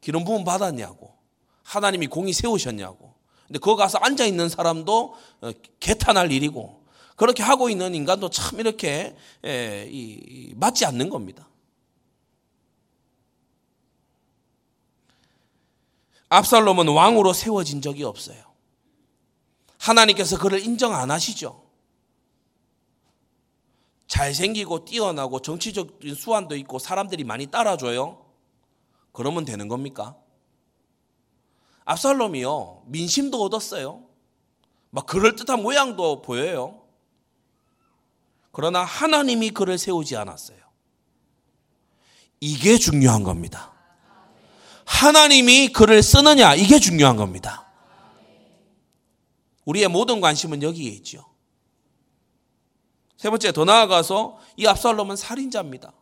기름 부음 받았냐고. 하나님이 공이 세우셨냐고. 근데 거기 가서 앉아 있는 사람도 어, 개탄할 일이고 그렇게 하고 있는 인간도 참 이렇게 맞지 않는 겁니다. 압살롬은 왕으로 세워진 적이 없어요. 하나님께서 그를 인정 안 하시죠. 잘생기고 뛰어나고 정치적인 수완도 있고 사람들이 많이 따라줘요. 그러면 되는 겁니까? 압살롬이요. 민심도 얻었어요. 막 그럴듯한 모양도 보여요. 그러나 하나님이 그를 세우지 않았어요. 이게 중요한 겁니다. 하나님이 그를 쓰느냐, 이게 중요한 겁니다. 우리의 모든 관심은 여기에 있죠. 세 번째, 더 나아가서 이 압살롬은 살인자입니다.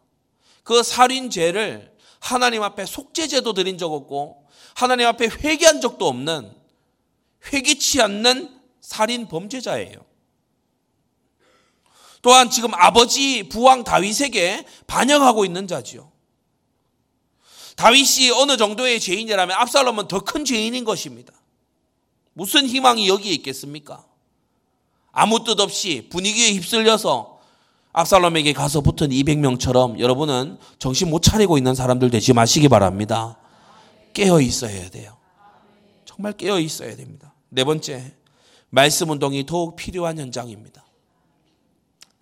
그 살인죄를 하나님 앞에 속죄제도 드린 적 없고, 하나님 앞에 회개한 적도 없는, 회개치 않는 살인 범죄자예요. 또한 지금 아버지 부왕 다윗에게 반역하고 있는 자지요. 다윗이 어느 정도의 죄인이라면 압살롬은 더 큰 죄인인 것입니다. 무슨 희망이 여기에 있겠습니까? 아무 뜻 없이 분위기에 휩쓸려서 압살롬에게 가서 붙은 200명처럼 여러분은 정신 못 차리고 있는 사람들 되지 마시기 바랍니다. 깨어 있어야 돼요. 정말 깨어 있어야 됩니다. 네 번째, 말씀 운동이 더욱 필요한 현장입니다.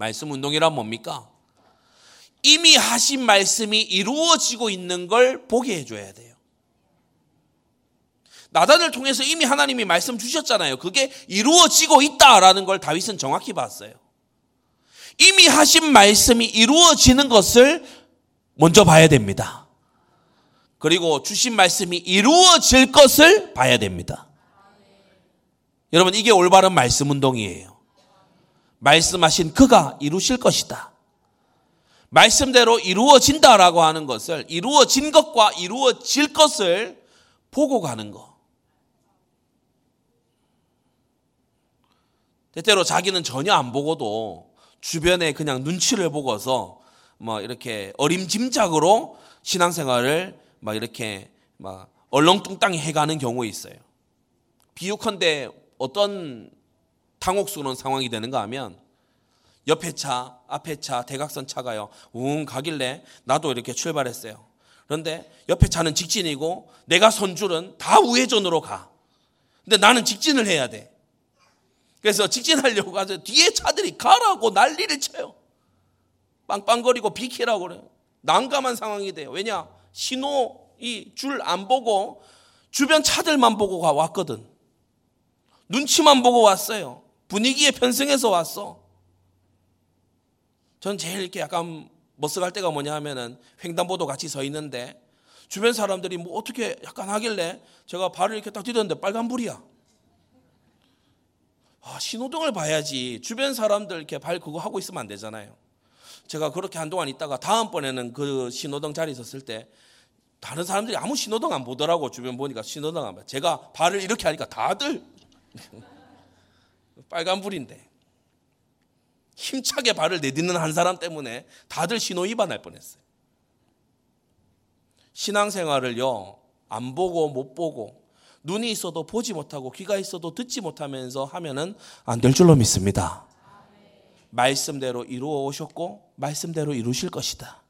말씀 운동이란 뭡니까? 이미 하신 말씀이 이루어지고 있는 걸 보게 해줘야 돼요. 나단을 통해서 이미 하나님이 말씀 주셨잖아요. 그게 이루어지고 있다라는 걸 다윗은 정확히 봤어요. 이미 하신 말씀이 이루어지는 것을 먼저 봐야 됩니다. 그리고 주신 말씀이 이루어질 것을 봐야 됩니다. 여러분, 이게 올바른 말씀 운동이에요. 말씀하신 그가 이루실 것이다. 말씀대로 이루어진다라고 하는 것을 이루어진 것과 이루어질 것을 보고 가는 것. 때때로 자기는 전혀 안 보고도 주변에 그냥 눈치를 보고서 뭐 이렇게 어림짐작으로 신앙생활을 막 이렇게 막 얼렁뚱땅 해가는 경우 있어요. 비유컨대 어떤 당혹스러운 상황이 되는가 하면 옆에 차, 앞에 차, 대각선 차가요. 웅 가길래 나도 이렇게 출발했어요. 그런데 옆에 차는 직진이고 내가 손줄은 다 우회전으로 가. 근데 나는 직진을 해야 돼. 그래서 직진하려고 가서 뒤에 차들이 가라고 난리를 쳐요. 빵빵거리고 비키라고 그래요. 난감한 상황이 돼요. 왜냐? 신호 이 줄 안 보고 주변 차들만 보고 왔거든. 눈치만 보고 왔어요. 분위기에 편승해서 왔어. 전 제일 이렇게 약간 머쓱할 때가 뭐냐 하면은 횡단보도 같이 서 있는데 주변 사람들이 뭐 어떻게 약간 하길래 제가 발을 이렇게 딱 디뎠는데 빨간불이야. 아, 신호등을 봐야지. 주변 사람들 이렇게 발 그거 하고 있으면 안 되잖아요. 제가 그렇게 한동안 있다가 다음번에는 그 신호등 자리에 섰을 때 다른 사람들이 아무 신호등 안 보더라고. 주변 보니까 신호등 안 봐. 제가 발을 이렇게 하니까 다들 빨간불인데. 힘차게 발을 내딛는 한 사람 때문에 다들 신호 위반할 뻔했어요. 신앙생활을요, 안 보고 못 보고 눈이 있어도 보지 못하고 귀가 있어도 듣지 못하면서 하면은 안 될 줄로 믿습니다. 말씀대로 이루어 오셨고 말씀대로 이루실 것이다.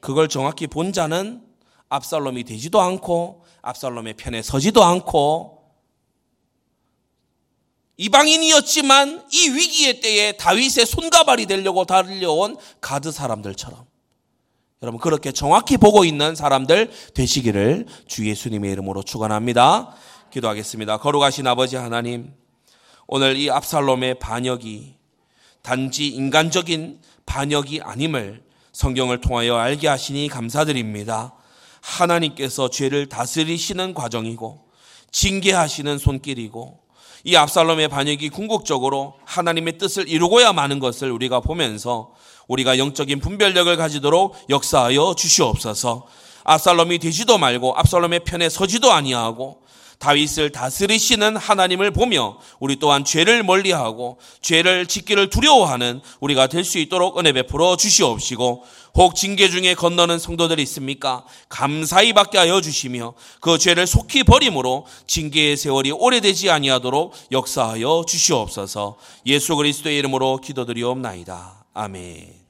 그걸 정확히 본 자는 압살롬이 되지도 않고 압살롬의 편에 서지도 않고 이방인이었지만 이 위기의 때에 다윗의 손가발이 되려고 달려온 가드 사람들처럼 여러분 그렇게 정확히 보고 있는 사람들 되시기를 주 예수님의 이름으로 축원합니다. 기도하겠습니다. 거룩하신 아버지 하나님, 오늘 이 압살롬의 반역이 단지 인간적인 반역이 아님을 성경을 통하여 알게 하시니 감사드립니다. 하나님께서 죄를 다스리시는 과정이고 징계하시는 손길이고 이 압살롬의 반역이 궁극적으로 하나님의 뜻을 이루고야 마는 것을 우리가 보면서 우리가 영적인 분별력을 가지도록 역사하여 주시옵소서. 압살롬이 되지도 말고 압살롬의 편에 서지도 아니하고 다윗을 다스리시는 하나님을 보며 우리 또한 죄를 멀리하고 죄를 짓기를 두려워하는 우리가 될 수 있도록 은혜 베풀어 주시옵시고 혹 징계 중에 건너는 성도들이 있습니까? 감사히 받게 하여 주시며 그 죄를 속히 버림으로 징계의 세월이 오래되지 아니하도록 역사하여 주시옵소서 예수 그리스도의 이름으로 기도드리옵나이다. 아멘.